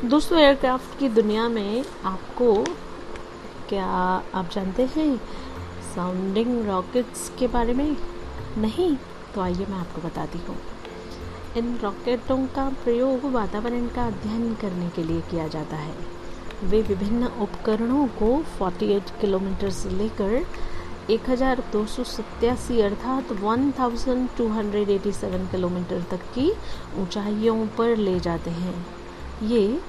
दोस्तों एयरक्राफ्ट की दुनिया में आपको क्या आप जानते हैं साउंडिंग रॉकेट्स के बारे में? नहीं तो आइए मैं आपको बताती हूँ। इन रॉकेटों का प्रयोग वातावरण का अध्ययन करने के लिए किया जाता है। वे विभिन्न उपकरणों को 48 किलोमीटर से लेकर एक हज़ार दो सौ सत्तासी अर्थात 1287 किलोमीटर तक की ऊंचाइयों पर ले जाते हैं। ये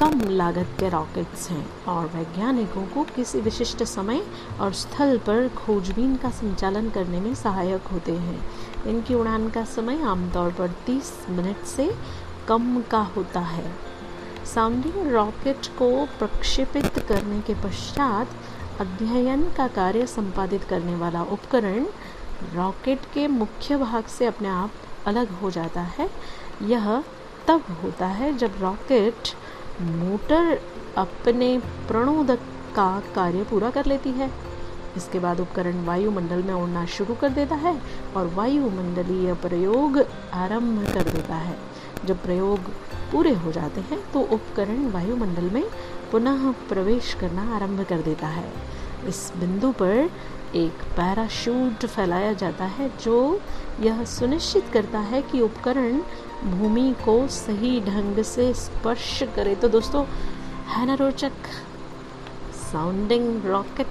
कम लागत के रॉकेट्स हैं और वैज्ञानिकों को किसी विशिष्ट समय और स्थल पर खोजबीन का संचालन करने में सहायक होते हैं। इनकी उड़ान का समय आमतौर पर 30 मिनट से कम का होता है। साउंडिंग रॉकेट को प्रक्षेपित करने के पश्चात अध्ययन का कार्य संपादित करने वाला उपकरण रॉकेट के मुख्य भाग से अपने आप अलग हो जाता है। यह तब होता है जब रॉकेट मोटर अपने प्रणोदक का कार्य पूरा कर लेती है। इसके बाद उपकरण वायुमंडल में उड़ना शुरू कर देता है और वायुमंडलीय प्रयोग आरंभ कर देता है। जब प्रयोग पूरे हो जाते हैं तो उपकरण वायुमंडल में पुनः प्रवेश करना आरंभ कर देता है। इस बिंदु पर एक पैराशूट फैलाया जाता है, जो यह सुनिश्चित करता है कि उपकरण भूमि को सही ढंग से स्पर्श करे। तो दोस्तों है ना रोचक साउंडिंग रॉकेट